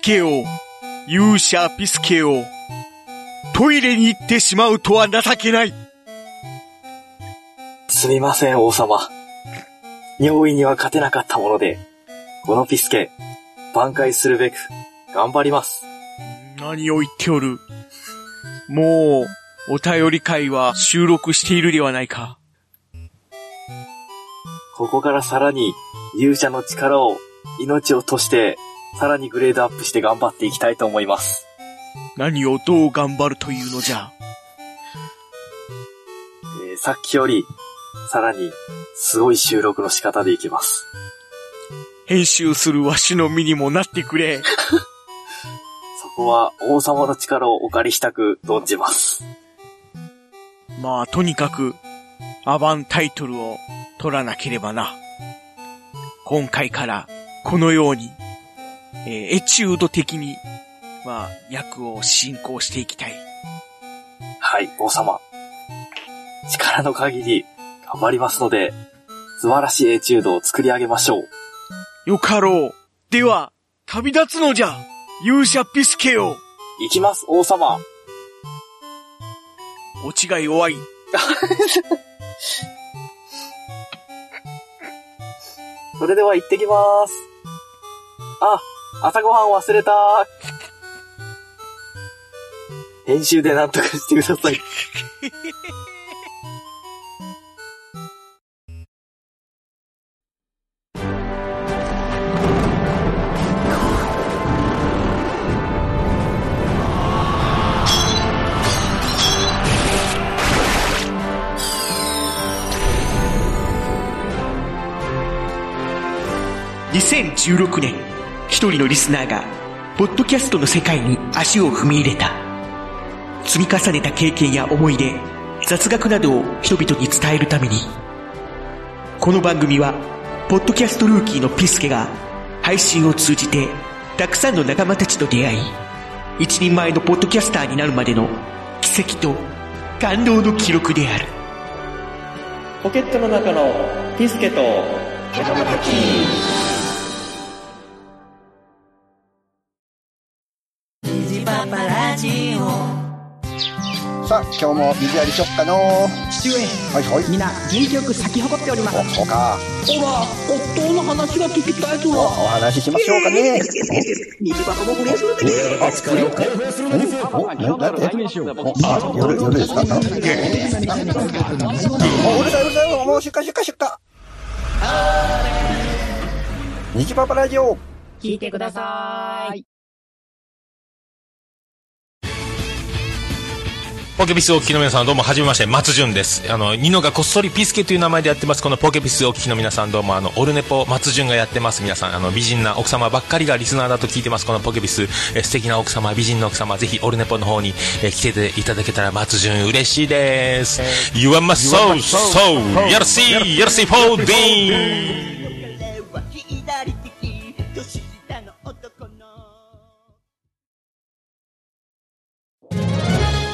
スケを、勇者ピスケを、トイレに行ってしまうとは情けない。すみません、王様。尿意には勝てなかったもので、このピスケ、挽回するべく、頑張ります。何を言っておる。もう、お便り会は収録しているではないか。ここからさらに、勇者の力を、命を賭して、さらにグレードアップして頑張っていきたいと思います。何をどう頑張るというのじゃ？えーさっきより、さらに、すごい収録の仕方でいきます。編集するわしの身にもなってくれ。そこは、王様の力をお借りしたく存じます。まあ、とにかく、アバンタイトルを取らなければな。今回から、このように、えーエチュード的に、まあ、役を進行していきたい。はい、王様。力の限り、頑張りますので、素晴らしいエチュードを作り上げましょう。よかろう。では、旅立つのじゃ。勇者ピスケよ。行きます、王様。お違いおあい。それでは行ってきます。あ、朝ごはん忘れた。編集でなんとかしてください。2016年、一人のリスナーが、ポッドキャストの世界に足を踏み入れた。積み重ねた経験や思い出、雑学などを人々に伝えるために、この番組は、ポッドキャストルーキーのピスケが、配信を通じて、たくさんの仲間たちと出会い、一人前のポッドキャスターになるまでの奇跡と感動の記録である。ポケットの中のピスケとさあ、今日も水やりしよっかの。父上。はいはい。皆元気よく咲き誇っております。お、そうか。ほら夫の話が聞きたいとお、お話ししましょうかね。虹箱も不倫するお、な、なんてお、あ、夜、夜ですかお、うるさい、うるさい、もう出荷、出荷、出荷。虹パパラジオ。聞いてくださいポケピスをお聞きの皆さんどうもはじめまして松潤ですあのニノがこっそりピスケという名前でやってますこのポケピスをお聞きの皆さんどうもあのオルネポ松潤がやってます皆さんあの美人な奥様ばっかりがリスナーだと聞いてますこのポケピスえ素敵な奥様美人な奥様ぜひオルネポの方にえ来てていただけたら松潤嬉しいです You are my soul soul やらしいやらしいフォーディー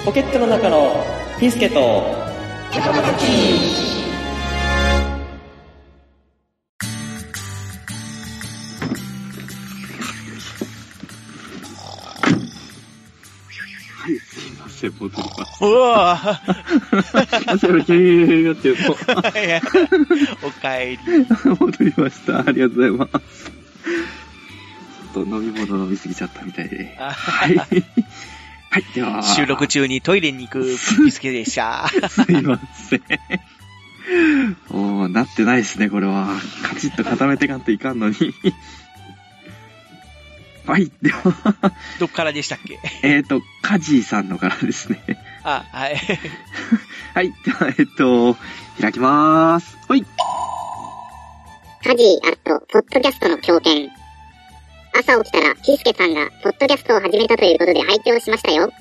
ポケットの中のピスケとうわ朝の経営がっていうのおかえり。戻りました。ありがとうございます。ちょっと飲み物飲みすぎちゃったみたいで。あはい。はい、では。収録中にトイレに行くピスケでした。すいません。おー、なってないですね、これは。カチッと固めてかんといかんのに。はい、では、どっからでしたっけ？えっ、ー、と、カジーさんのからですね。あ、はい。はい、では、えっと、開きまーす。ほい。カジーアット、ポッドキャストの経験。朝起きたら、ピスケさんが、ポッドキャストを始めたということで拝聴しましたよ。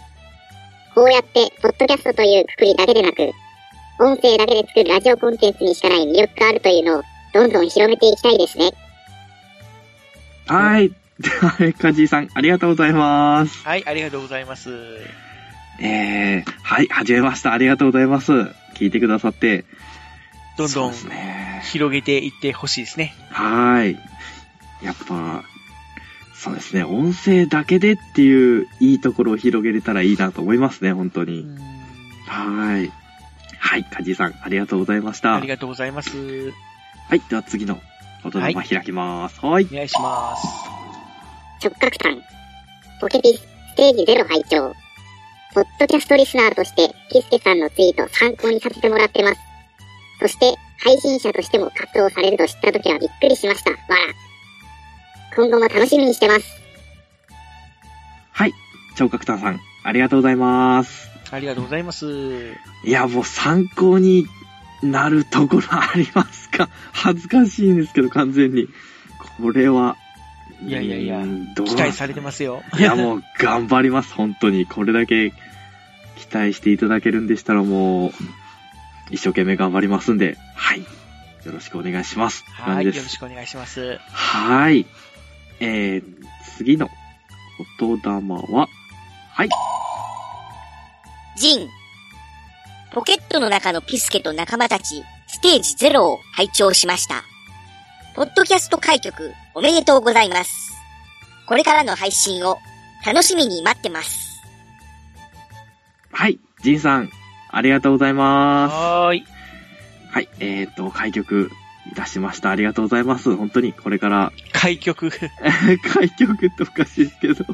こうやって、ポッドキャストというくくりだけでなく、音声だけで作るラジオコンテンツにしかない魅力があるというのを、どんどん広めていきたいですね。はい。では、カジーさん、ありがとうございます。はい、ありがとうございます。えー、はい、始めました。ありがとうございます。聞いてくださって。どんどんね。広げていってほしいですね。はい。やっぱ、そうですね、音声だけでっていういいところを広げれたらいいなと思いますね、本当に。うんはい。はい、カジさん、ありがとうございました。ありがとうございます。はい、では次の言霊開きます。はい。お願いします。直角炭。ポケピス、ステージ0拝聴ポッドキャストリスナーとして、キスケさんのツイート参考にさせてもらってます。そして、配信者としても活動されると知った時はびっくりしました。わら。今後も楽しみにしてます。はい、聴覚炭さん、ありがとうございます。ありがとうございます。いや、もう参考になるところありますか？恥ずかしいんですけど、完全に。これは。いやいやいや期待されてますよ。いや、もう頑張ります、本当に。これだけ期待していただけるんでしたらもう、一生懸命頑張りますんで、はい。よろしくお願いします。はい、よろしくお願いします。はい。えー、次の言霊は、はい。ジン。ポケットの中のピスケと仲間たち、ステージ0を拝聴しました。ポッドキャスト開局おめでとうございます。これからの配信を楽しみに待ってます。はい。ジンさん、ありがとうございます。はーい。はい。えーと、開局いたしました。ありがとうございます。本当に、これから、開局。開局っておかしいですけど、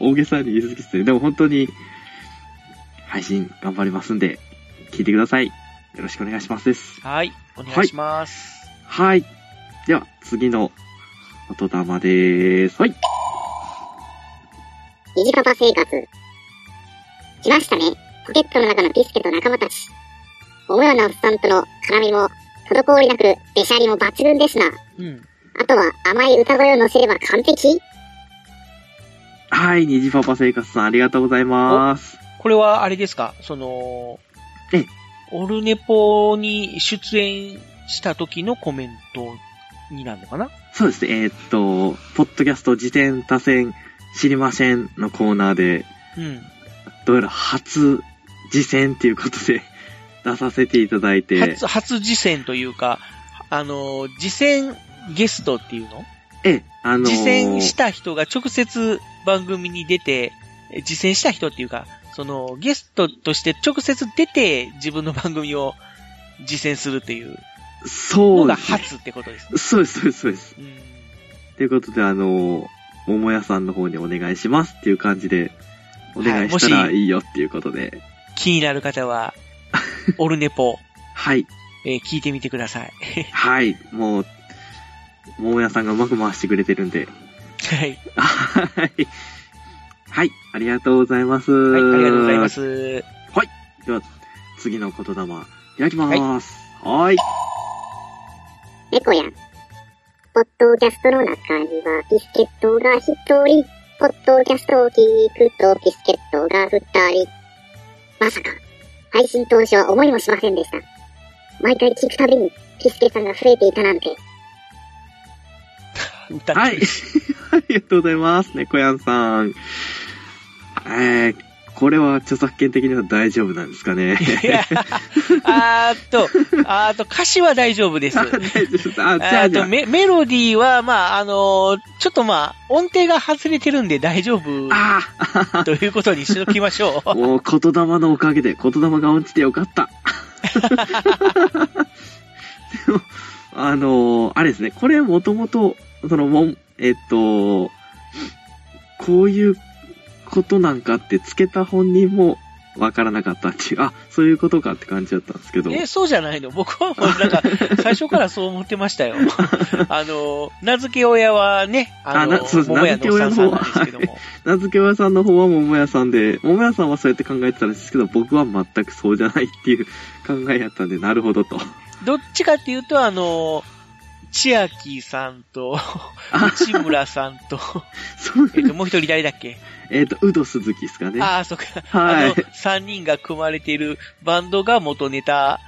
大げさに言い過ぎですね。でも本当に、配信頑張りますんで、聞いてください。よろしくお願いしますです。はい、お願いします。はい。では、次の言霊でーす。はい。虹パパ生活。来ましたね。ポケットの中のピスケと仲間たち。桃屋のおっさんとの絡みも、滞りなく、べしゃりも抜群ですな。うん。あとは甘い歌声を乗せれば完璧？はい。虹パパ生活さん、ありがとうございます。これはあれですか？その、えオルネポに出演した時のコメントになるのかな？そうですね。えーっと、ポッドキャスト自転多戦知りませんのコーナーで、うん。どうやら初実践っていうことで出させていただいて、初、初実践というか、あの、実践ゲストっていうの？ええ、あのー実践した人が直接番組に出て、え実践した人っていうか、その、ゲストとして直接出て自分の番組を実践するっていうそうですね。初ってことですね。そうです、そうです、そうです。うん。ということで、あのー桃屋さんの方にお願いしますっていう感じで、お願いしたらいいよっていうことで、気になる方は、オルネポ、はい、えー聞いてみてください。はい、もう、桃屋さんがうまく回してくれてるんで、はい。はい。はい、ありがとうございます。はい、はありがとうございま。す。では、次の言霊、開きます。はい。猫や。ポッドキャストの中にはビスケットが一人。ポッドキャストを聞くとビスケットが二人。まさか、配信当初は思いもしませんでした。毎回聞くたびにピスケさんが増えていたなんて。はい。ありがとうございます。猫やんさん。えー、これは著作権的には大丈夫なんですかね。あーっと、あーっと、歌詞は大丈夫です。あ大丈夫です。あ、じゃああじゃあ。とメメロディーは、まあ、あのーちょっとまあ、音程が外れてるんで大丈夫あということにしておきましょう。あ、もう言霊のおかげで、言霊が落ちてよかった。でも、あのーあれですね、これもともと、その、もん、えっと、こういうことなんかってつけた本人もわからなかったっていう、あ、そういうことかって感じだったんですけど。え、そうじゃないの？僕はもうなんか、最初からそう思ってましたよ。あの、名付け親はね、あの、そうです桃屋のおっさんさんなんですけども。名付け親さんの方は桃屋さんで、桃屋さんはそうやって考えてたんですけど、僕は全くそうじゃないっていう考えやったんで、なるほどと。どっちかっていうと、あの、千秋さんと、内村さんと、えっと、もう一人誰だっけ？えっと、ウド鈴木ですかね。ああ、そっか。はいあの、三人が組まれているバンドが元ネタ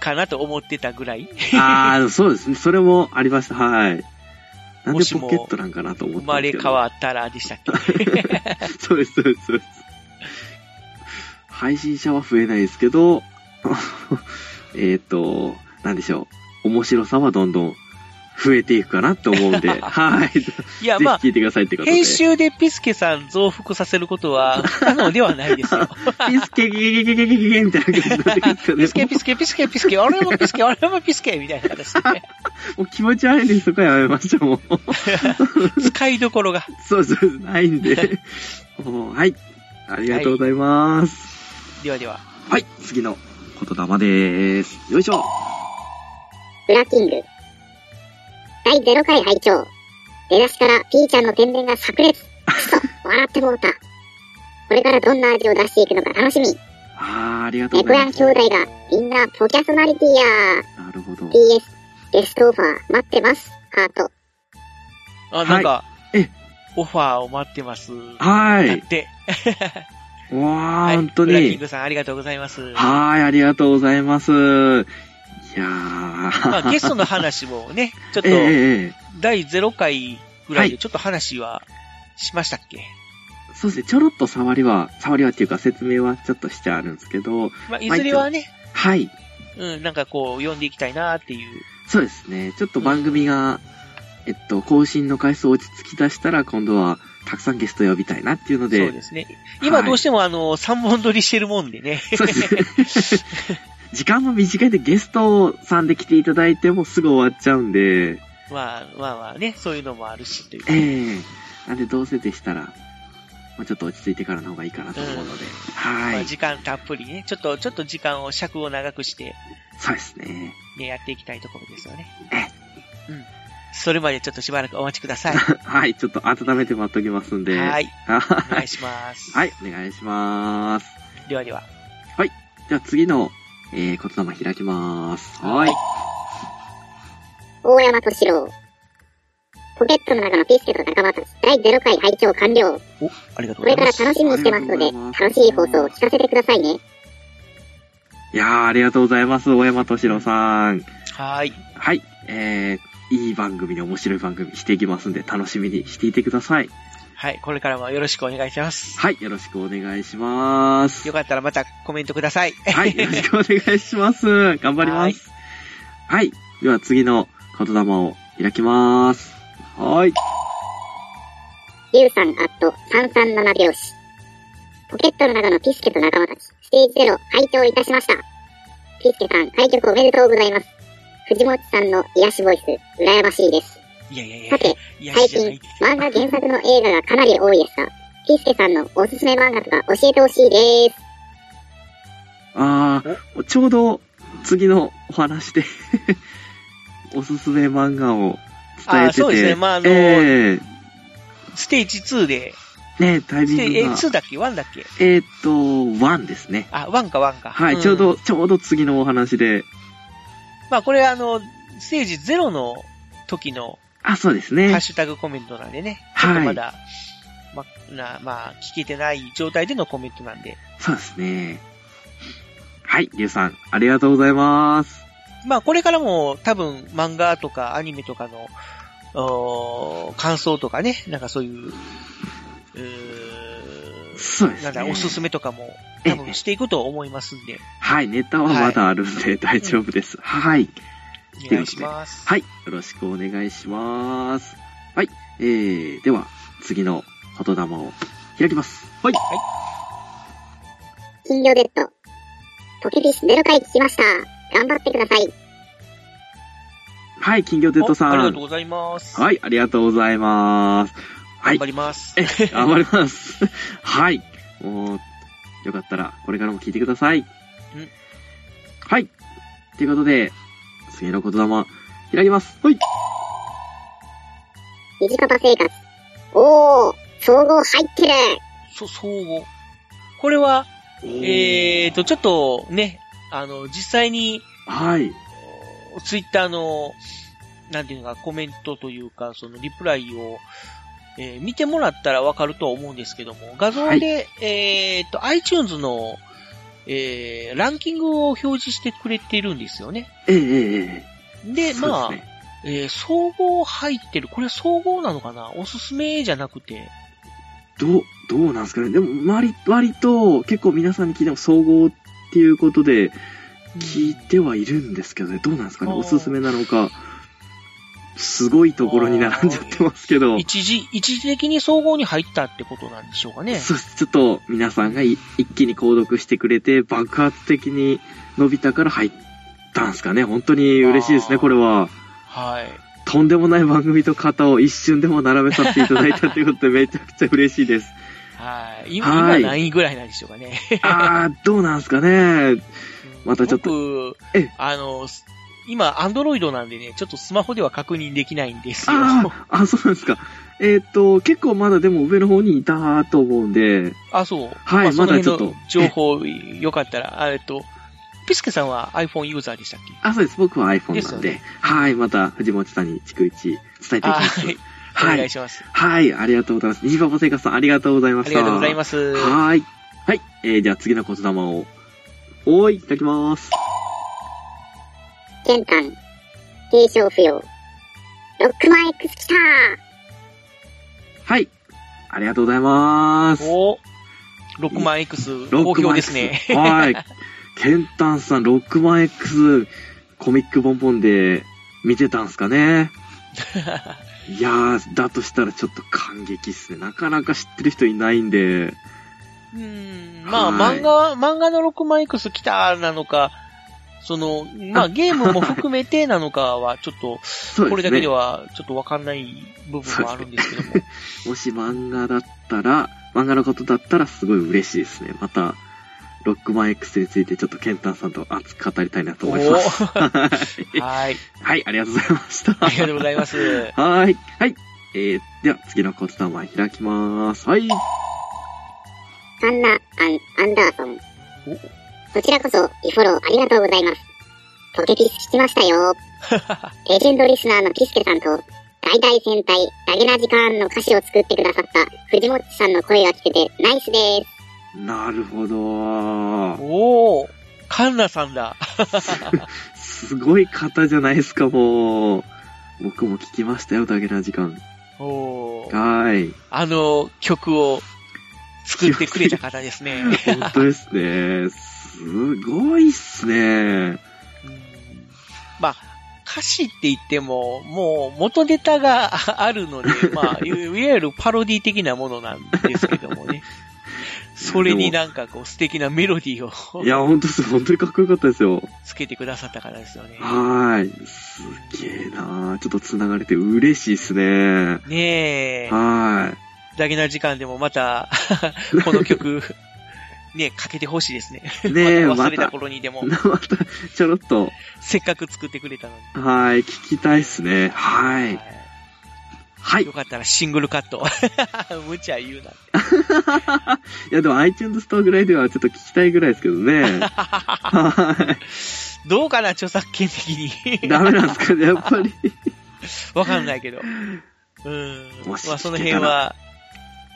かなと思ってたぐらい。ああ、そうですね。それもありました。はい。なんでもしもポケットなんかなと思っ生まれ。変わったらでしたっけ？そうです、そうです、そうです。配信者は増えないですけど、えっと、なんでしょう。面白さはどんどん増えていくかなと思うんで、はい。いや、まあ聞いてくださいってことで。編集でピスケさん増幅させることは不 可能ではないですよ。ピスケゲゲゲゲゲゲゲみたいな感じになってくるんですよね。ピスケ、ピスケ、ピスケ、ピスケ、俺もピスケ、俺もピスケ、みたいな形でね。もう気持ち悪いんでそこはやめましょう、もう。使いどころが。そうそう、ないんで。もうはい。ありがとうございます。ではでは。はい、次の言霊でーす。よいしょ。ブラッキング。第0回拝聴出だしからピーちゃんの天然が炸裂。くそ、笑ってもうた。これからどんな味を出していくのか楽しみ。あー、ありがとうございます。兄弟がみんなポキャソナリティやなるほど。PS、ゲストオファー待ってます。ハート。あ、なんか、えオファーを待ってます。はい。だって。わー、はい。本当ブラッキンに。グさんありがとうございます。はーい、ありがとうございます。いやー。まあ、ゲストの話もね、ちょっと第0回ぐらいはいでちょっと話はしましたっけ、そうですね、ちょろっと触りは、触りはっていうか説明はちょっとしちゃあるんですけど、まあ、いずれはね、はい。うん、なんかこう、読んでいきたいなっていう。そうですね。ちょっと番組が、えっと、更新の回数落ち着き出したら、今度は、たくさんゲスト呼びたいなっていうので、そうですね。今どうしてもあの、3本撮りしてるもんでね。そうですね。時間も短いんで、ゲストさんで来ていただいてもすぐ終わっちゃうんで、まあまあまあね、そういうのもあるしという。ええなんでどうせでしたら、まあ、ちょっと落ち着いてからの方がいいかなと思うので、はい。まあ時間たっぷりね、ちょっと、ちょっと時間を、尺を長くして、そうですね。ね、やっていきたいところですよね。うん。それまでちょっとしばらくお待ちください。はい、ちょっと温めて待っときますんで。はい。はお願いします。はい、お願いします。ではでは。はい。じゃあ次の、えー、言霊開きます。はい。大山敏郎。ポケットの中のピスケと仲間たち、第0回拝聴完了。お、ありがとうこれからございます。楽しみにしてますので、楽しい放送を聞かせてくださいね。いやー、ありがとうございます、大山敏郎さん。はーい。はい。えー、いい番組で面白い番組していきますんで、楽しみにしていてください。はい。これからもよろしくお願いします。はい、よろしくお願いします。よかったらまたコメントください。はい、よろしくお願いします。頑張ります。はい。では次の言霊を開きます。はい。リュウさんアット337拍子。ポケットの中のピスケと仲間たち、ステージ0拝聴いたしました。ピスケさん、開局おめでとうございます。藤本さんの癒しボイス、羨ましいです。いやいやいやさて、最近、漫画原作の映画がかなり多いですが、ピスケさんのおすすめ漫画とか教えてほしいです。あー、ちょうど次のお話で、おすすめ漫画を伝えてて。あそうですねまああのえステージ2で、ー、ねタイステージ、え、ミングが。2だっけ ?1 だっけ？えーっと、1ですね。あ、1か1か。はい、んちょうど、ちょうど次のお話で。まあこれあの、ステージ0の時のあ、そうですね。ハッシュタグコメントなんでね。ちょっとまだ、ま、な、まあ、聞けてない状態でのコメントなんで。そうですね。はい、りゅうさん、ありがとうございます。まあこれからも多分漫画とかアニメとかの、おー感想とかね、なんかそういう、うーそうですねなんだ、おすすめとかも多分していくと思いますんで、はい、ネタはまだあるんで大丈夫です。はい。お願いします。はい、よろしくお願いします。はい、えー、では、次の言霊を開きます。はい。金魚デッド。ポケピス0回聞きました。頑張ってください。はい、金魚デッドさん。ありがとうございます。はい、ありがとうございます。はい。頑張ります。頑張ります。はい。もう、よかったら、これからも聞いてください。はい。ということで、次の言霊、開きます。はい。虹パパ生活。おー、総合入ってる。そ、総合。これは、えーと、ちょっとね、あの、実際に、はい。ツイッターの、なんていうのか、コメントというか、そのリプライを、えー見てもらったらわかるとは思うんですけども、画像で、えーと、iTunes の、えー、ランキングを表示してくれてるんですよね。えええええで、えまあ、ねえー総合入ってる。これは総合なのかな？おすすめじゃなくて。どう、どうなんですかね？でも、割、割と、結構皆さんに聞いても総合っていうことで、聞いてはいるんですけどね。どうなんですかね？おすすめなのか。すごいところに並んじゃってますけど。一時、一時的に総合に入ったってことなんでしょうかね。そうです。ちょっと皆さんがい一気に購読してくれて、爆発的に伸びたから入ったんすかね。本当に嬉しいですね、これは。はい。とんでもない番組と型を一瞬でも並べさせていただいたということで、めちゃくちゃ嬉しいです。はい。今、はい今何位ぐらいなんでしょうかね。あー、どうなんすかね。またちょっと、僕、あの、す今、アンドロイドなんでね、ちょっとスマホでは確認できないんですよ。あーあ、そうなんですか。えーっと、結構まだでも上の方にいたと思うんで、あ、そう。はいままだちょっとの情報、よかったら、あえっと、ピスケさんは iPhone ユーザーでしたっけ？あ、そうです。僕は iPhone なんで。でねはい。また、藤本さんに逐一伝えていきます。はい。はいお願いします。はい。ありがとうございます。虹パパ生活さん、ありがとうございました。ありがとうございます。はーい。はい。えー、じゃあ次の言霊を。おーい、いただきます。ケンタン、継承不要。ロックマン X 来たはい。ありがとうございます。お6万 X、好評ですね。はい。ケンタンさん、ロックマン X、コミックボンボンで見てたんすかね。いやー、だとしたらちょっと感激っすね。なかなか知ってる人いないんで。うんまあ、はい漫画、漫画の6万 X 来たなのか、その、まあ、ゲームも含めてなのかは、ちょっと、これだけでは、ちょっとわかんない部分もあるんですけども。もし漫画だったら、漫画のことだったらすごい嬉しいですね。また、ロックマン X についてちょっとケンタンさんと熱く語りたいなと思います。はい。はい。はい、ありがとうございました。ありがとうございます。はい。はい。えー、では次の言霊開きます。はい。アンナ、アン、アンダーソン。こちらこそ、リフォローありがとうございます。ポケピス聞きましたよ。レジェンドリスナーのピスケさんと、大々戦隊、ダゲな時間の歌詞を作ってくださった藤本さんの声が聞けてナイスです。なるほど。おー、カンナさんだ。すごい方じゃないですか、もう。僕も聞きましたよ、だけな時間。おー、はーい。あの曲を作ってくれた方ですね。本当ですね。すごいっすね。まあ、歌詞って言っても、もう元ネタがあるので、まあ、いいわゆるパロディ的なものなんですけどもね。それになんかこう素敵なメロディーをいや、本当です。本当にかっこよかったですよ。つけてくださった方ですよね。はーい。すげえなーちょっと繋がれて嬉しいっすね。ねえ。はだけな時間でもまた、この曲、ね、かけてほしいですね。い。ねえ、ままた忘れたた、頃にでも、また、ちょろっと、せっかく作ってくれたのに。はい、聞きたいっすね。はい。はい。よかったらシングルカット。無茶言うな。いや、でも iTunes ストアぐらいではちょっと聞きたいぐらいですけどね。はどうかな、著作権的に。い。ダメなんですかね、やっぱり。わかんないけど。うん。まあその辺は、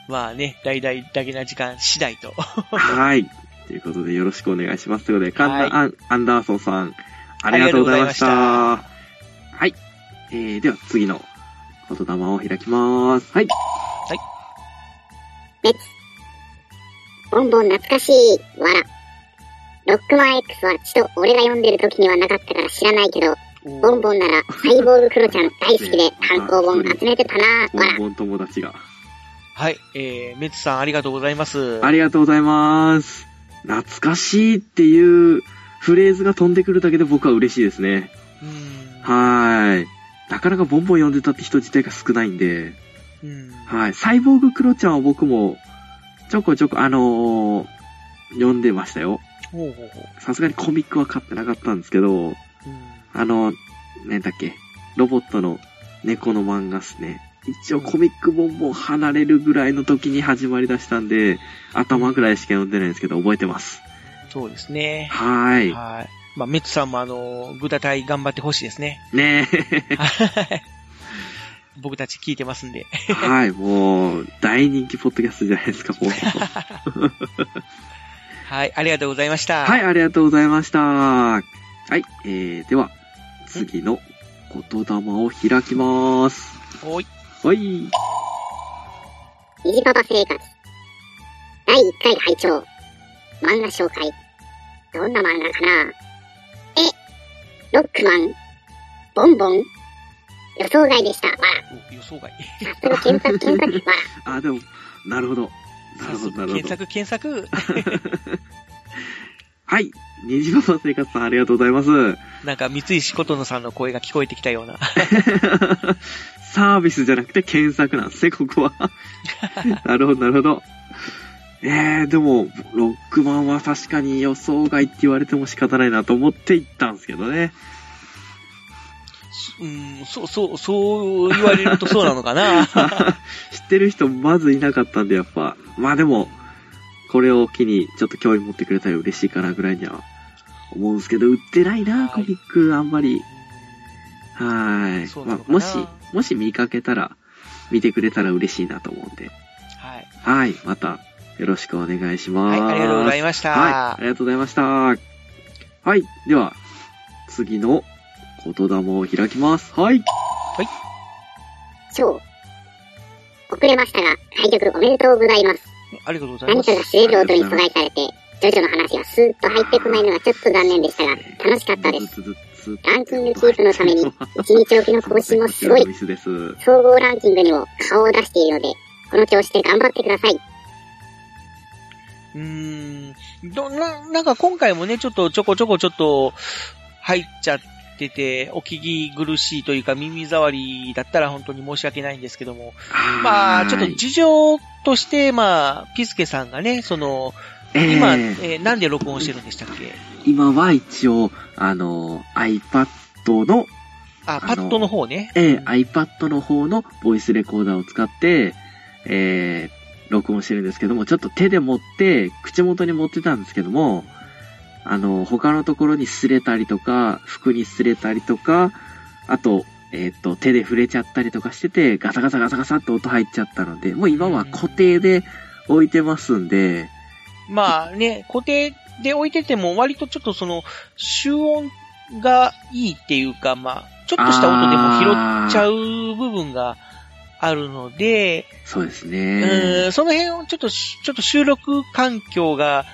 まあね、大々だけな時間次第と。はい。ということでよろしくお願いします。ということで、カンナ、はいアンアンダーソンさん、ありがとうございました。あはい。えー、では次の言霊を開きます。はい。ボンボン懐かしい、わら。ロックマン X はちと俺が読んでる時にはなかったから知らないけど、ボンボンならサイボーグクロちゃん大好きで 単行本集めてたな、わら。ボンボン友達が。はい、えー、メツさんありがとうございます。ありがとうございます。懐かしいっていうフレーズが飛んでくるだけで僕は嬉しいですね。はーい。なかなかボンボン読んでたって人自体が少ないんで、うん。はい。サイボーグクロちゃんは僕も、ちょこちょこ、あのー読んでましたよ。さすがにコミックは買ってなかったんですけど、あの、なんだっけ、ロボットの猫の漫画っすね。一応コミックボンボン離れるぐらいの時に始まり出したんで、頭ぐらいしか読んでないんですけど、覚えてます。そうですね。はーい。はい。まあ、メツさんもあの、グダ隊頑張ってほしいですね。ね僕たち聞いてますんで。え。はい、もう、大人気ポッドキャストじゃないですか、もう。はい、ありがとうございました。はい、ありがとうございました。はい、えー、では、次の言霊を開きます。おい。はい。ニジパパ生活。第1回拝聴漫画紹介。どんな漫画かな？え、ロックマンボンボン予想外でした。わ予想外。ら。その検索、検索、わら。あ、でも、なるほど。なるほど、なるほど。検索、検索。はい。虹パパ生活さんありがとうございます。なんか、三石琴乃さんの声が聞こえてきたような。サービスじゃなくて検索なんですね、ここは。なるほど、なるほど。えー、でも、ロックマンは確かに予想外って言われても仕方ないなと思って行ったんですけどね。うん、そう、そう、そう言われるとそうなのかな。知ってる人まずいなかったんで、やっぱ。まあでも、これを機にちょっと興味持ってくれたら嬉しいかなぐらいには思うんですけど、売ってないな、コミック、あんまり。はーい。まあ、もし、もし見かけたら、見てくれたら嬉しいなと思うんで。はい。はい。また、よろしくお願いします。はい、ありがとうございました。はい。ありがとうございました。はい。では、次の言霊を開きます。はい。超。遅れましたが、開局おめでとうございます。ありがとうございます。何かが知れる音に阻害されて、ジョジョの話がスーッと入ってこないのがちょっと残念でしたが、楽しかったです。ランキングキープのために、1日おきの更新もすごい。総合ランキングにも顔を出しているので、この調子で頑張ってください。うーん。ど、な、なんか今回もね、ちょっとちょこちょこちょっと入っちゃってて、お聞き苦しいというか耳障りだったら本当に申し訳ないんですけども。まあ、ちょっと事情として、まあ、ピスケさんがね、その、えー今、えーなんで録音してるんでしたっけ？今は一応、あの、iPad の、あ、パッドの方ね。えー iPad の方のボイスレコーダーを使って、えー録音してるんですけども、ちょっと手で持って、口元に持ってたんですけども、あの、他のところに擦れたりとか、服に擦れたりとか、あと、えっ、と、手で触れちゃったりとかしてて、ガサガサガサガサって音入っちゃったので、もう今は固定で置いてますんで、まあね、固定で置いてても割とちょっとその、集音がいいっていうか、まあ、ちょっとした音でも拾っちゃう部分があるので、そうですうね。ーんその辺をちょっとし、ちょっと収録環境が、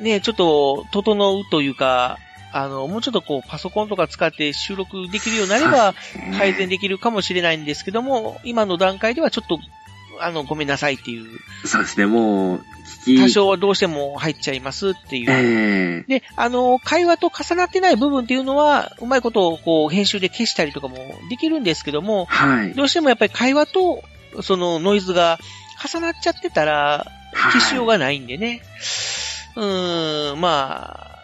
ね、ちょっと整うというか、あの、もうちょっとこう、パソコンとか使って収録できるようになれば、改善できるかもしれないんですけども、今の段階ではちょっと、あの、ごめんなさいっていう、そうですね、もう、多少はどうしても入っちゃいますっていう。ええで、あの、会話と重なってない部分っていうのは、うまいことをこう、編集で消したりとかもできるんですけども、はい。どうしてもやっぱり会話と、そのノイズが重なっちゃってたら、消しようがないんでね。うーん、まあ、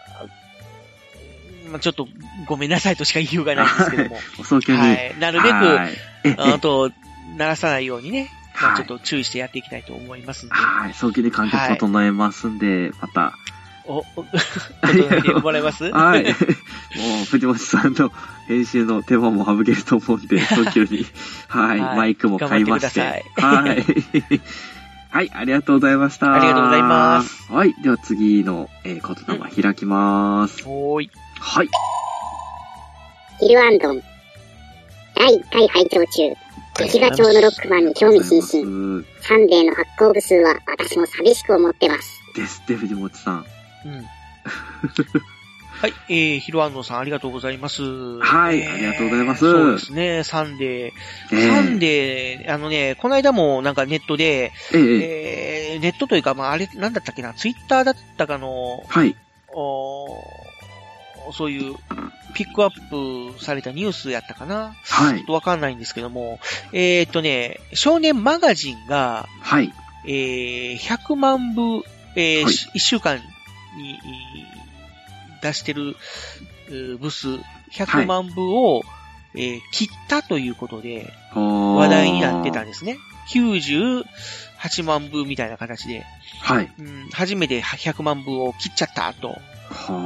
まあ、ちょっとごめんなさいとしか言いようがないんですけども。はい。なるべく、あと、鳴らさないようにね、まあ、はいちょっと注意してやっていきたいと思いますんで。はい、早期で環境整えますんで、また。お、お、整えてもらえます？はい。もう、藤本さんの編集の手間も省けると思うんで、早急に。はい、はいマイクも買いまして。はい。はい、ありがとうございました。ありがとうございます。はい、では次の、えー、言霊開きます。おーい。はい。ヒルアンドン。第1回拝聴中。劇画調のロックマンに興味津々。サンデーの発行部数は私も寂しく思ってます。ですって、藤本さん。うん。はい、えー、ヒロアンドさんありがとうございます。はいえーありがとうございますそうですね、サンデー。えーサンデー、あのね、この間もなんかネットで、えええーネットというか、まあ、あれ、なんだったっけな、ツイッターだったかの、はい。おーそういう、ピックアップされたニュースやったかな。はい。ちょっとわかんないんですけども、えーっとね、少年マガジンが、はい。えー、100万部、えーはい。1週間にえー出してるうー部数、100万部を、えー切ったということで、話話題になってたんですね。98万部みたいな形で、はい。うん、初めて100万部を切っちゃったと。はあ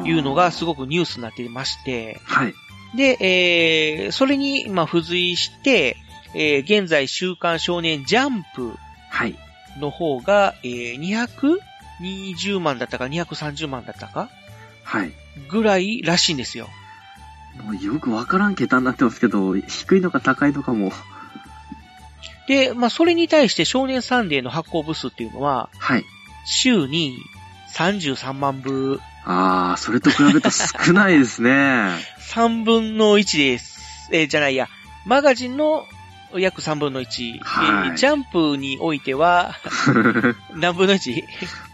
いうのがすごくニュースになってまして、はい。で、えー、それに、まあ、付随して、えー、現在、週刊少年ジャンプはい。の方が、えー、220万だったか230万だったかはい。ぐらいらしいんですよ。もうよくわからん桁になってますけど、低いのか高いのかも。で、まあ、それに対して少年サンデーの発行部数っていうのは、はい。週に33万部、あー、それと比べると少ないですね。3分の1です。えーじゃないや。マガジンの約3分の1。はいえージャンプにおいては、何分の 1?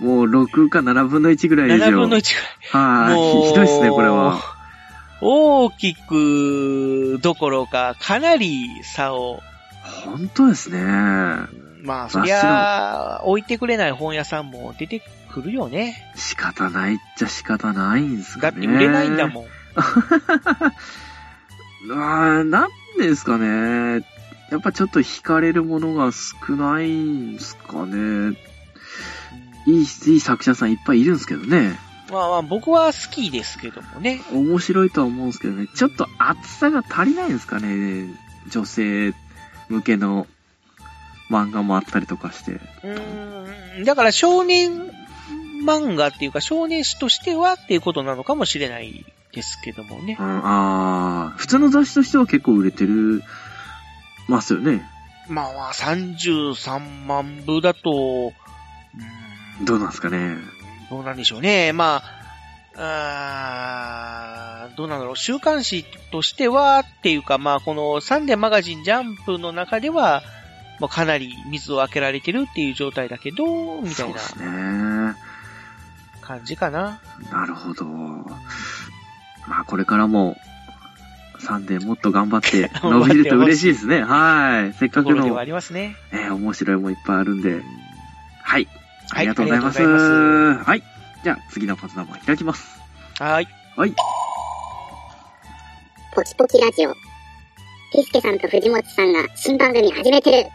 もう6か7分の1ぐらいですよ。7分の1ぐらい。はい。もうひどいですね、これは。大きくどころか、かなり差を、本当ですね。まあ、そりゃ、置いてくれない本屋さんも出てくるよね。仕方ないっちゃ仕方ないんすかね。だって売れないんだもん。あーなんですかね。やっぱちょっと惹かれるものが少ないんすかね。いい、いい作者さんいっぱいいるんですけどね。まあまあ、僕は好きですけどもね。面白いとは思うんですけどね。ちょっと厚さが足りないんですかね。女性向けの漫画もあったりとかして。うーん、だから少年漫画っていうか少年誌としてはっていうことなのかもしれないですけどもねう。ん、あー普通の雑誌としては結構売れてる、ますよね。まあまあ、33万部だと、どうなんですかね。どうなんでしょうね。まあ、あーどうなんだろう。週刊誌としてはっていうか、まあ、このサンデーマガジンジャンプの中では、まあ、かなり水を開けられてるっていう状態だけど、みたいなね感じかな。なるほど。まあこれからも、サンデーもっと頑張って 伸びると嬉しいですね。はい。せっかくのあ、りますね。えー面白いもいっぱいあるんで。はい。ありがとうございます。ありがとうございはい。じゃあ次のパズナも開きます。はい。はい。ポキポキラジオ。ピスケさんと藤本さんが新番組始めてる。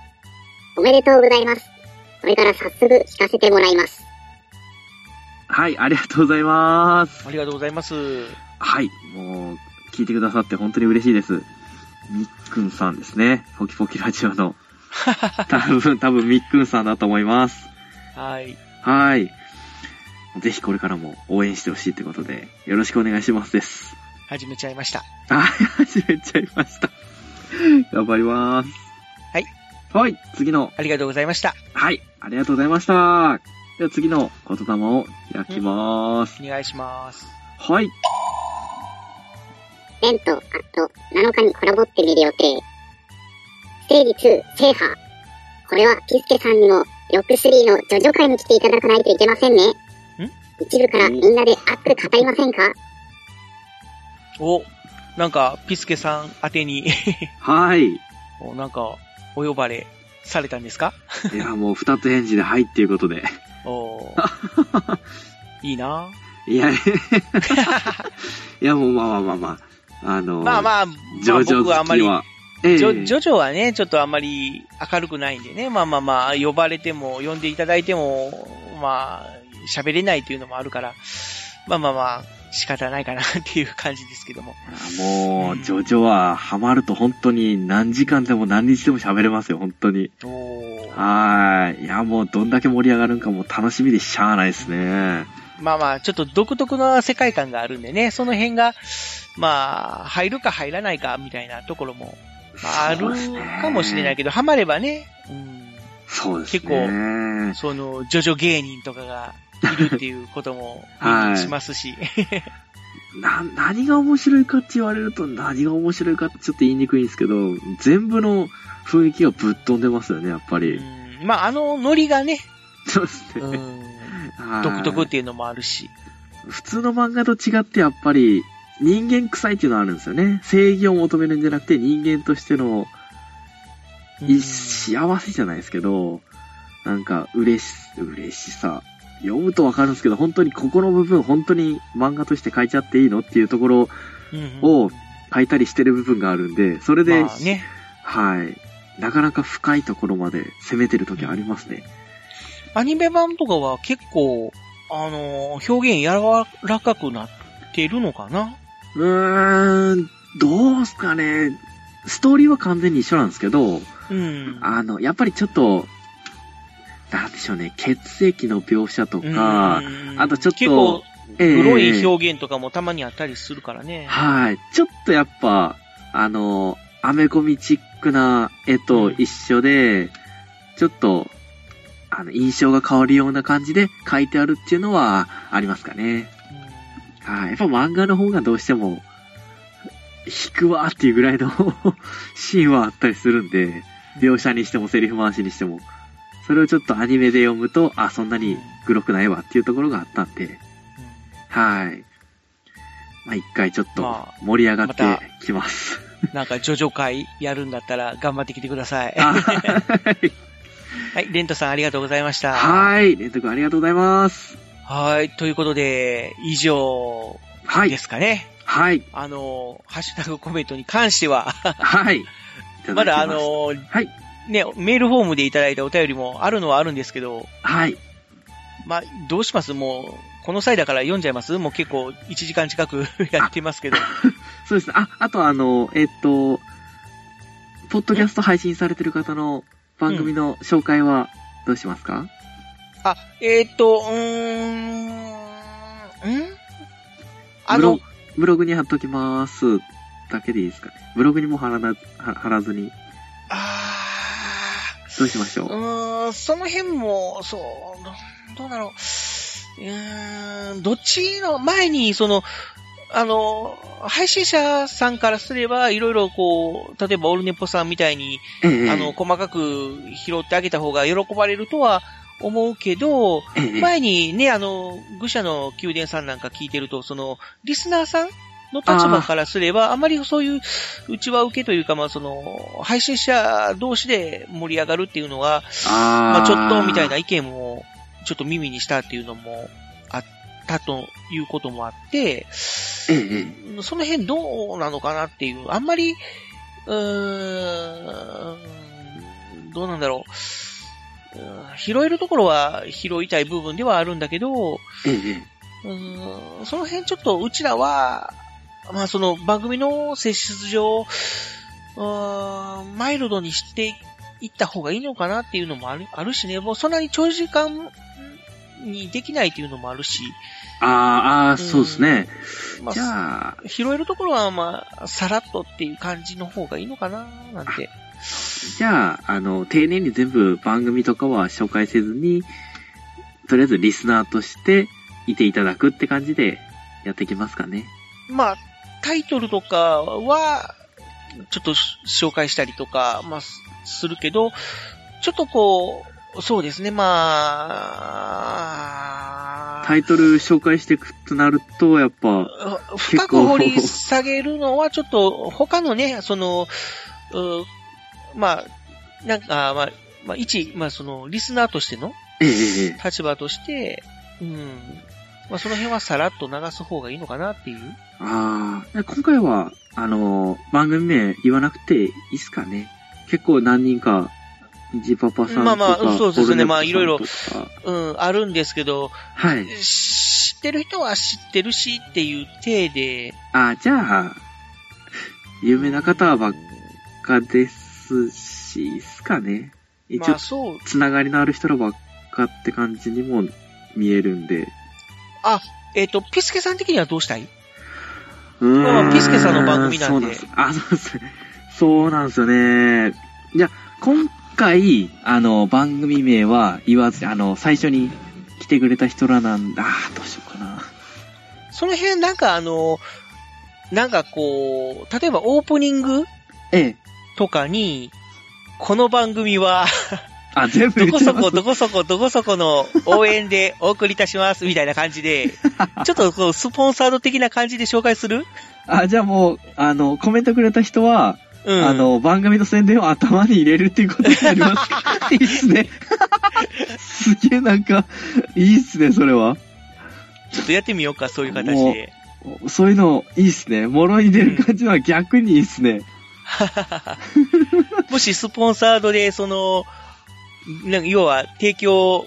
おめでとうございます。これから早速聞かせてもらいます。はい、ありがとうございます。ありがとうございます。はい。もう、聞いてくださって本当に嬉しいです。みっくんさんですね。ポキポキラジオの。多分、多分みっくんさんだと思います。はい。はい。ぜひこれからも応援してほしいってことで、よろしくお願いしますです。始めちゃいました。はい、始めちゃいました。頑張ります。はい。はい、次の。ありがとうございました。はい、ありがとうございました。では次の言霊を開きます。お願いします。はい。レンとあと7日にコラボってみる予定。ステージ2制覇。これはピスケさんにもロック3のジョジョ会に来ていただかないといけませんね。一部からみんなで熱く語りませんか？お、なんか、ピスケさん宛てにはい。おなんか、お呼ばれされたんですか？いや、もう二つ返事ではいっていうことで。おー。いいな。いや、いや、もうまあまあまあまあ。あの、まあまあ、ジョジョまあ僕はあんまり、ええ。ジョジョはね、ちょっとあんまり明るくないんでね、まあまあまあ、呼ばれても、呼んでいただいても、まあ、喋れないっていうのもあるから、まあまあまあ、仕方ないかなっていう感じですけども。もう、ジョジョはハマると本当に何時間でも何日でも喋れますよ、本当に。はーい。いや、もうどんだけ盛り上がるんかもう楽しみでしゃあないですね。まあまあ、ちょっと独特な世界観があるんでね、その辺が、まあ、入るか入らないかみたいなところも、まあ、あるかもしれないけど、ハマればね、そうですね。結構、その、ジョジョ芸人とかがいるっていうこともはいしますし、な、何が面白いかって言われると何が面白いかってちょっと言いにくいんですけど、全部の雰囲気がぶっ飛んでますよね、やっぱり。まあ、あのノリがね、そうですね。はい独特っていうのもあるし、普通の漫画と違ってやっぱり人間臭いっていうのはあるんですよね。正義を求めるんじゃなくて人間としての、い幸せじゃないですけど、なんか嬉し、嬉しさ。読むとわかるんですけど、本当にここの部分本当に漫画として書いちゃっていいのっていうところを書いたりしてる部分があるんで、それで、まあね、はい。なかなか深いところまで攻めてる時ありますね。アニメ版とかは結構、あのー表現柔らかくなってるのかな？うーん、どうすかね。ストーリーは完全に一緒なんですけど、うん。あの、やっぱりちょっと、なんでしょうね、血液の描写とか、あとちょっと、、ええグロい表現とかもたまにあったりするからね。はい。ちょっとやっぱ、あの、アメコミチックな絵と一緒で、ちょっと、あの、印象が変わるような感じで書いてあるっていうのはありますかね。はい。やっぱ漫画の方がどうしても、引くわーっていうぐらいの シーンはあったりするんで、描写にしてもセリフ回しにしても。それをちょっとアニメで読むと、あ、そんなにグロくないわっていうところがあったんで、はい。まあ一回ちょっと盛り上がってきます。なんか、ジョジョ会やるんだったら頑張ってきてください。はい、レントさんありがとうございました。はい。レント君ありがとうございます。はい、ということで、以上ですかね。はい。あの、ハッシュタグコメントに関しては、はい。まだあの、ね、メールフォームでいただいたお便りもあるのはあるんですけど、はい。まあ、どうします？もう、この際だから読んじゃいます？もう結構1時間近く やってますけど。そうですね。あ、あとあの、えっと、ポッドキャスト配信されてる方の番組の紹介はどうしますか、あ、えーっと、うーん、ん？あのブロ、ブログに貼っときます。だけでいいですかね。ブログにも貼らな、は貼らずに。どうしましょう？うーん、その辺も、そう、どどうだろう。うーん、どっちの前に、その、あの、配信者さんからすれば、いろいろこう、例えばオルネポさんみたいに、ええあの、細かく拾ってあげた方が喜ばれるとは思うけど、ええ前にね、あの、愚者の宮殿さんなんか聞いてると、その、リスナーさんの立場からすれば、あまりそういう、うちは受けというか、まあ、その、配信者同士で盛り上がるっていうのは、まあ、ちょっとみたいな意見も、ちょっと耳にしたっていうのもあったということもあって、えええその辺どうなのかなっていう、あんまり、うーん、どうなんだろう。うん拾えるところは拾いたい部分ではあるんだけど、ええうーんその辺ちょっとうちらは、まあその番組の性質上、うーんマイルドにしていった方がいいのかなっていうのもあるあるしね、もうそんなに長時間にできないっていうのもあるし、あーあー、そうですね。まあじゃあ、拾えるところはまあ、さらっとっていう感じの方がいいのかななんて。じゃあ、あの、丁寧に全部番組とかは紹介せずに、とりあえずリスナーとしていていただくって感じでやっていきますかね。まあ、タイトルとかは、ちょっと紹介したりとか、まあ、すするけど、ちょっとこう、そうですね、まあ、タイトル紹介していくとなると、やっぱ、深く掘り下げるのはちょっと他のね、その、うまあ、なんか、まあ、まあ、一、まあ、その、リスナーとしてのええええ。立場として、うん、まあ、その辺はさらっと流す方がいいのかなっていう。ああ、今回は、あの、番組名言わなくていいっすかね。結構何人か、ジパパさんとか、まあまあ、そうですね、まあ、いろいろうん、あるんですけど、はい。知ってる人は知ってるしっていう体で、あ、じゃあ、有名な方ばっかですし、いいっすかね。一応まあ、そう、つながりのある人らばっかって感じにも見えるんで。あ、えっ、と、ピスケさん的にはどうしたい？うーんまあピスケさんの番組なんでそうなんです。あ、そうですね。そうなんですよね。じゃあ、今回、あの、番組名は言わず、あの、最初に来てくれた人らなんだ。どうしようかな。その辺なんかあの、なんかこう、例えばオープニングええ。とかに、この番組は、あ、全部どこそこ、どこそこ、どこそこの応援でお送りいたします、みたいな感じで、ちょっとこう、スポンサード的な感じで紹介する？あ、じゃあもう、あの、コメントくれた人は、うんあの、番組の宣伝を頭に入れるっていうことになりますか いいっすね。すげえなんか、いいっすね、それは。ちょっとやってみようか、そういう形で。そういうの、いいっすね。もろに出る感じは逆にいいっすね。もしスポンサードで、その、なんか要は提供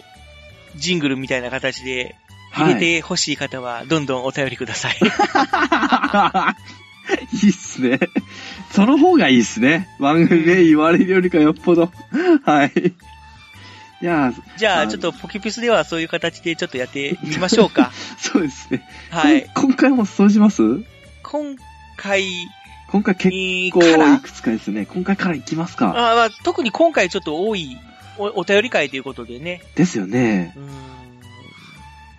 ジングルみたいな形で入れてほしい方は、どんどんお便りください。いいっすね。その方がいいっすね。番組名言われるよりかよっぽど。はい。いや、じゃあ、ちょっとポキピスではそういう形でちょっとやっていきましょうか。そうですね。はい。今回もそうします？今回、今回結構いくつかですね。今回からいきますか。あまあ、特に今回ちょっと多いおお便り会ということでね。ですよね。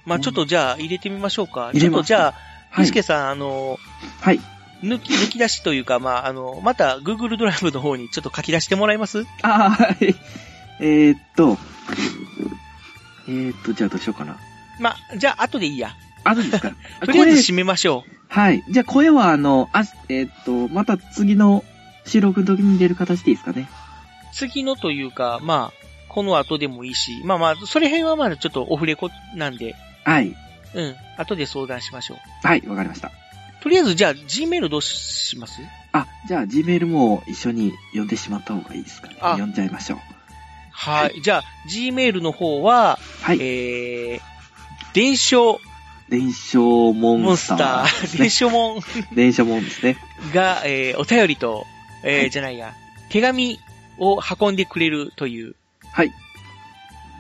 まあちょっとじゃあ入れてみましょうか。ちょっとじゃあ、はいピスケさん、あの、はい。抜き、抜き出しというか、まあ、あの、また Google ドライブの方にちょっと書き出してもらえます？あはい。えー、っと、えー、っと、じゃあどうしようかな。まあ、じゃあ後でいいや。あ、そうですか？とりあえず締めましょう。はい。じゃあ声はあの、あ、えー、っと、また次の収録の時に出る形でいいですかね。次のというか、まあ、この後でもいいし、まあまあ、それ辺はまだちょっとオフレコなんで、はい。うん、後で相談しましょう。はい、わかりました。とりあえず、じゃあ、Gmail どうします？あ、じゃあ Gmail も一緒に読んでしまった方がいいですかね。あ読んじゃいましょう。はい。じゃあ、Gmail の方は、はい。えー、伝承伝承モモンスンスタター、ーですね。伝承モン伝承モンですね。が、えー、お便りと、えーはいじゃないや、手紙を運んでくれるという、はい。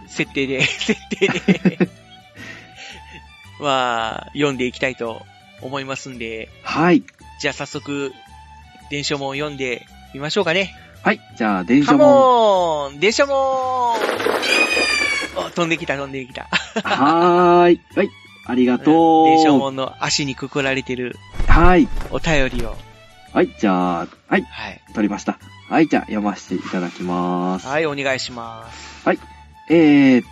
設定で、設定で、まあ、読んでいきたいと思いますんで、はい。じゃあ早速、伝承文を読んでみましょうかね。はい。じゃあ、伝カ承モモーン伝承文お飛んできた飛んできた。ン。はーい。はい。ありがとう。伝承文の足にくくられてるはい。お便りを。はい。じゃあ、はい。はい。取りました。はい。じゃあ、読ませていただきます。はい、お願いします。はい。えー、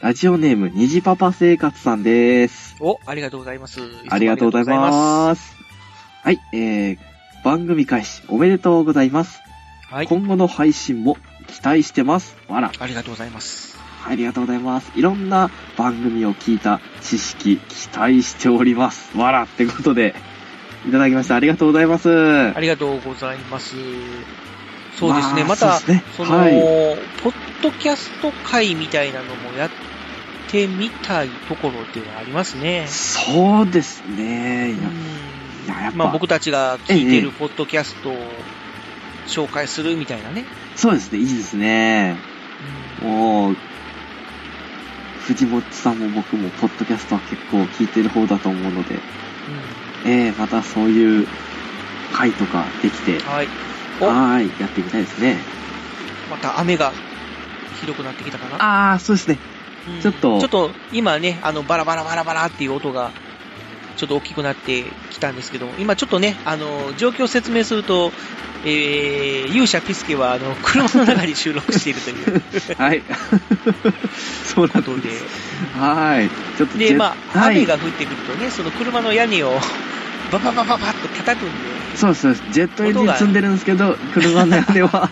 ラジオネーム、虹パパ生活さんです。お、ありがとうございます。ありがとうございます。はい。えー、番組開始おめでとうございます。はい。今後の配信も期待してます。わら。ありがとうございます。ありがとうございます。いろんな番組を聞いた知識、期待しております。わらってことで、いただきました。ありがとうございます。ありがとうございます。そうですね。また、そねその、はいポッドキャスト会みたいなのもやってみたいところではありますね。そうですね。まあ僕たちが聞いてええるポッドキャストを紹介するみたいなね。そうですね。いいですね。もう、藤本さんも僕も、ポッドキャストは結構聞いてる方だと思うので、ええまたそういう回とかできて、はい。おはーい、やってみたいですね。また雨がひどくなってきたかな？ああ、そうですね。うんちょっとちょっと今ね、あの、バラバラバラバラっていう音が、ちょっと大きくなってきたんですけど、今ちょっとね、あの、状況を説明すると、えー、勇者ピスケは、あの、車の中に収録しているという はい。そうなんで、はい。ちょっとで、まあ、はい雨が降ってくるとね、その車の屋根を、バババババッと叩くんで、そうそう。ジェットエンジン積んでるんですけど、車の屋根は、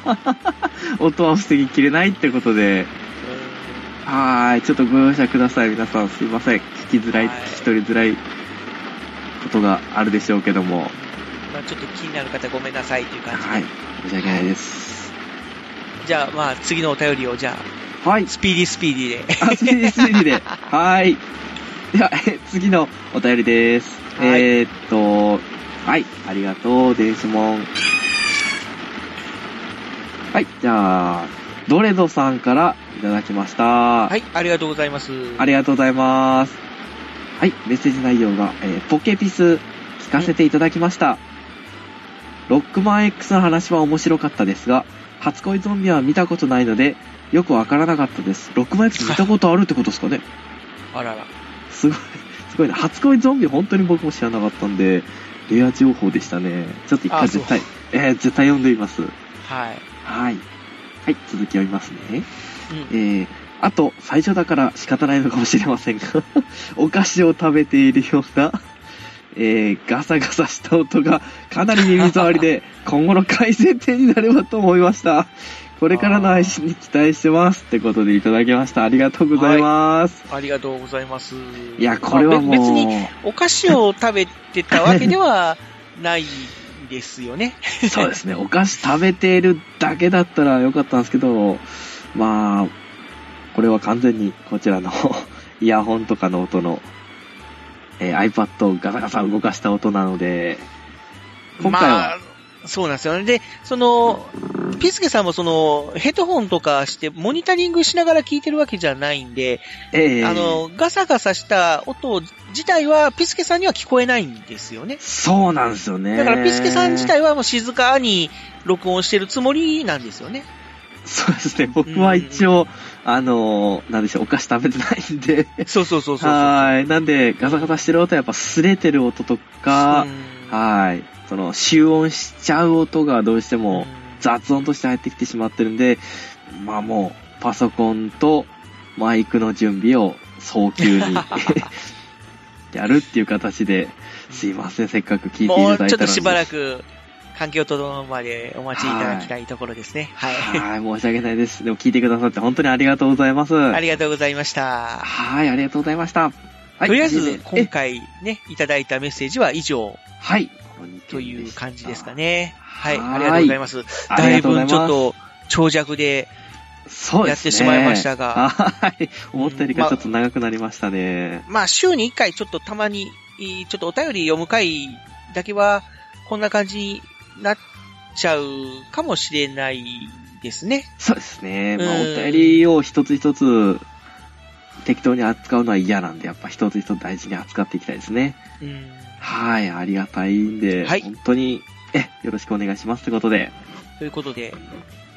音は防ぎきれないってことで、はーい。ちょっとご容赦ください。皆さんすいません。聞きづらい、聞き取りづらいことがあるでしょうけども、まあ、ちょっと気になる方ごめんなさいという感じで。はい。申し訳ないです。じゃあ、まあ、次のお便りを、じゃあ、はい。スピーディースピーディーで。あ、スピーディースピーディーで。はーい。では、え次のお便りです。はいえー、っと、はい。ありがとう、電子モン。はい。じゃあ、ドレドさんからいただきました。ははい、ありがとうございます。ありがとうございます。はい。メッセージ内容が、えーポケピス聞かせていただきました。ロックマン X の話は面白かったですが、初恋ゾンビは見たことないので、よくわからなかったです。ロックマン X 見たことあるってことですかね あらら。すごい、すごいね。初恋ゾンビ本当に僕も知らなかったんで、レア情報でしたね。ちょっと一あ回絶対、えー、絶対読んでみます。はい。はい。はい、続き読みますね。うん。えー、あと、最初だから仕方ないのかもしれませんが、お菓子を食べているような、えー、ガサガサした音がかなり耳障りで、今後の改善点になればと思いました。これからの配信に期待してます。ってことでいただきました。ありがとうございます。ありがとうございます。い、や、これはもう、別にお菓子を食べてたわけでは ないですよね。そうですね。お菓子食べているだけだったらよかったんですけど、まあ、これは完全にこちらの イヤホンとかの音の、えー iPad をガサガサ動かした音なので、今回は、まあ、そうなんですよね。で、その、ピスケさんもその、ヘッドホンとかして、モニタリングしながら聞いてるわけじゃないんで、えーあの、ガサガサした音自体は、ピスケさんには聞こえないんですよね。そうなんですよね。だから、ピスケさん自体はもう静かに録音してるつもりなんですよね。そうですね。僕は一応、あのー、なんでしょう、お菓子食べてないんで。そうそうそうそう。はい。なんで、ガサガサしてる音はやっぱ擦れてる音とか、はい。その、集音しちゃう音がどうしても雑音として入ってきてしまってるんで、まあもう、パソコンとマイクの準備を早急に やるっていう形で、すいません、せっかく聞いていただいたのに。もうちょっとしばらく、環境整うまでお待ちいただきたいところですね。はい。はい、申し訳ないです。でも聞いてくださって本当にありがとうございます。ありがとうございました。はい、ありがとうございました。はいとりあえず、え今回ね、いただいたメッセージは以上。はい。という感じですかね。はい、はいありがとうございます。あだいぶちょっと長尺でそうですね。やってしまいましたが。はい。思ったよりかちょっと長くなりましたね。まあ、週に1回ちょっとたまに、いちょっとお便り読む回だけは、こんな感じになっちゃうかもしれないですね。そうですね。まあ、おうん便りを一つ一つ適当に扱うのは嫌なんで、やっぱ一つ一つ大事に扱っていきたいですね。うん。はい、ありがたいんで、はい本当に、え、よろしくお願いしますということで。ということで、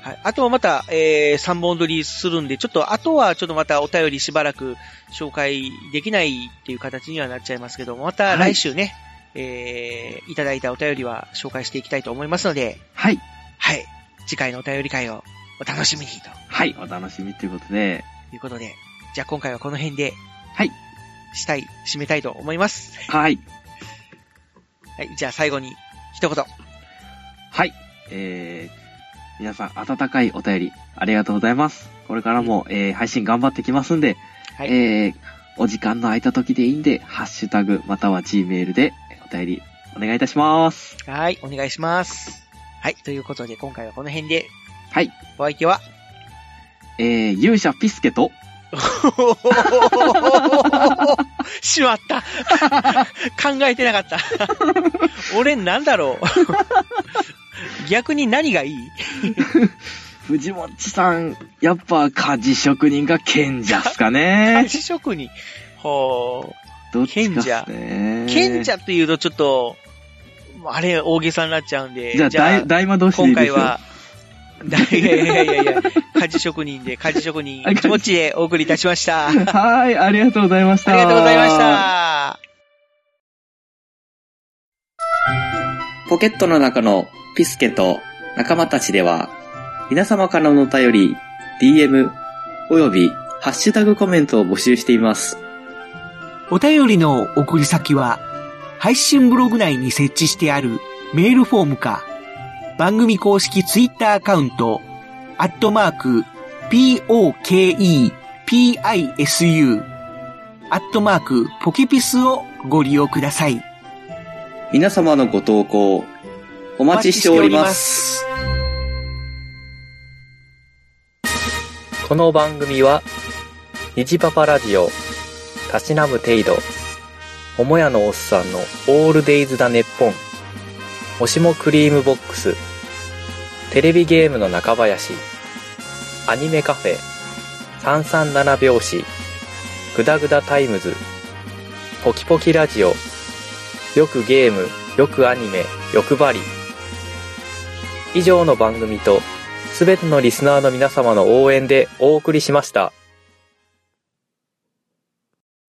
はい。あとはまた、えー、3本撮りするんで、ちょっと、あとはちょっとまたお便りしばらく紹介できないっていう形にはなっちゃいますけども、また来週ね、えー、いただいたお便りは紹介していきたいと思いますので、はい。はい。次回のお便り会をお楽しみにとはい、お楽しみということで、いうことで、じゃあ今回はこの辺で、はい。したい、締めたいと思います。はい。はい。じゃあ最後に、一言。はい。えー、皆さん、温かいお便り、ありがとうございます。これからも、えー、配信頑張ってきますんで、はいえー、お時間の空いた時でいいんで、ハッシュタグ、または Gmail でお便り、お願いいたします。はい。お願いします。はい。ということで、今回はこの辺で、はい。お相手は、えー、勇者ピスケと、しまった。考えてなかった。俺なんだろう。逆に何がいい？藤もっちさん、やっぱ鍛冶職人が賢者っすかね。鍛冶職人。ほどっちかっす賢者ね。う。賢者って言うとちょっと、あれ、大げさになっちゃうんで。じゃあ、大大魔同士でいいですよ。今回は、だ いやいやいやいや、鍛冶職人で、鍛冶職人、気持ちでお送りいたしました。ありはい、ありがとうございました。がとうございました。ポケットの中のピスケと仲間たちでは、皆様からのお便り、DM、およびハッシュタグコメントを募集しています。お便りの送り先は、配信ブログ内に設置してあるメールフォームか、番組公式ツイッターアカウント、アットマーク、POKEPISU、アットマーク、ポケピスをご利用ください。皆様のご投稿、お待ちしております。この番組は、虹パパラジオ、たしなむ程度、桃屋のおっさんのオールデイズだネッポン、もしもクリームボックス、テレビゲームの中林、アニメカフェ、337拍子、グダグダタイムズ、ポキポキラジオ、よくゲーム、よくアニメ、欲張り。以上の番組と、すべてのリスナーの皆様の応援でお送りしました。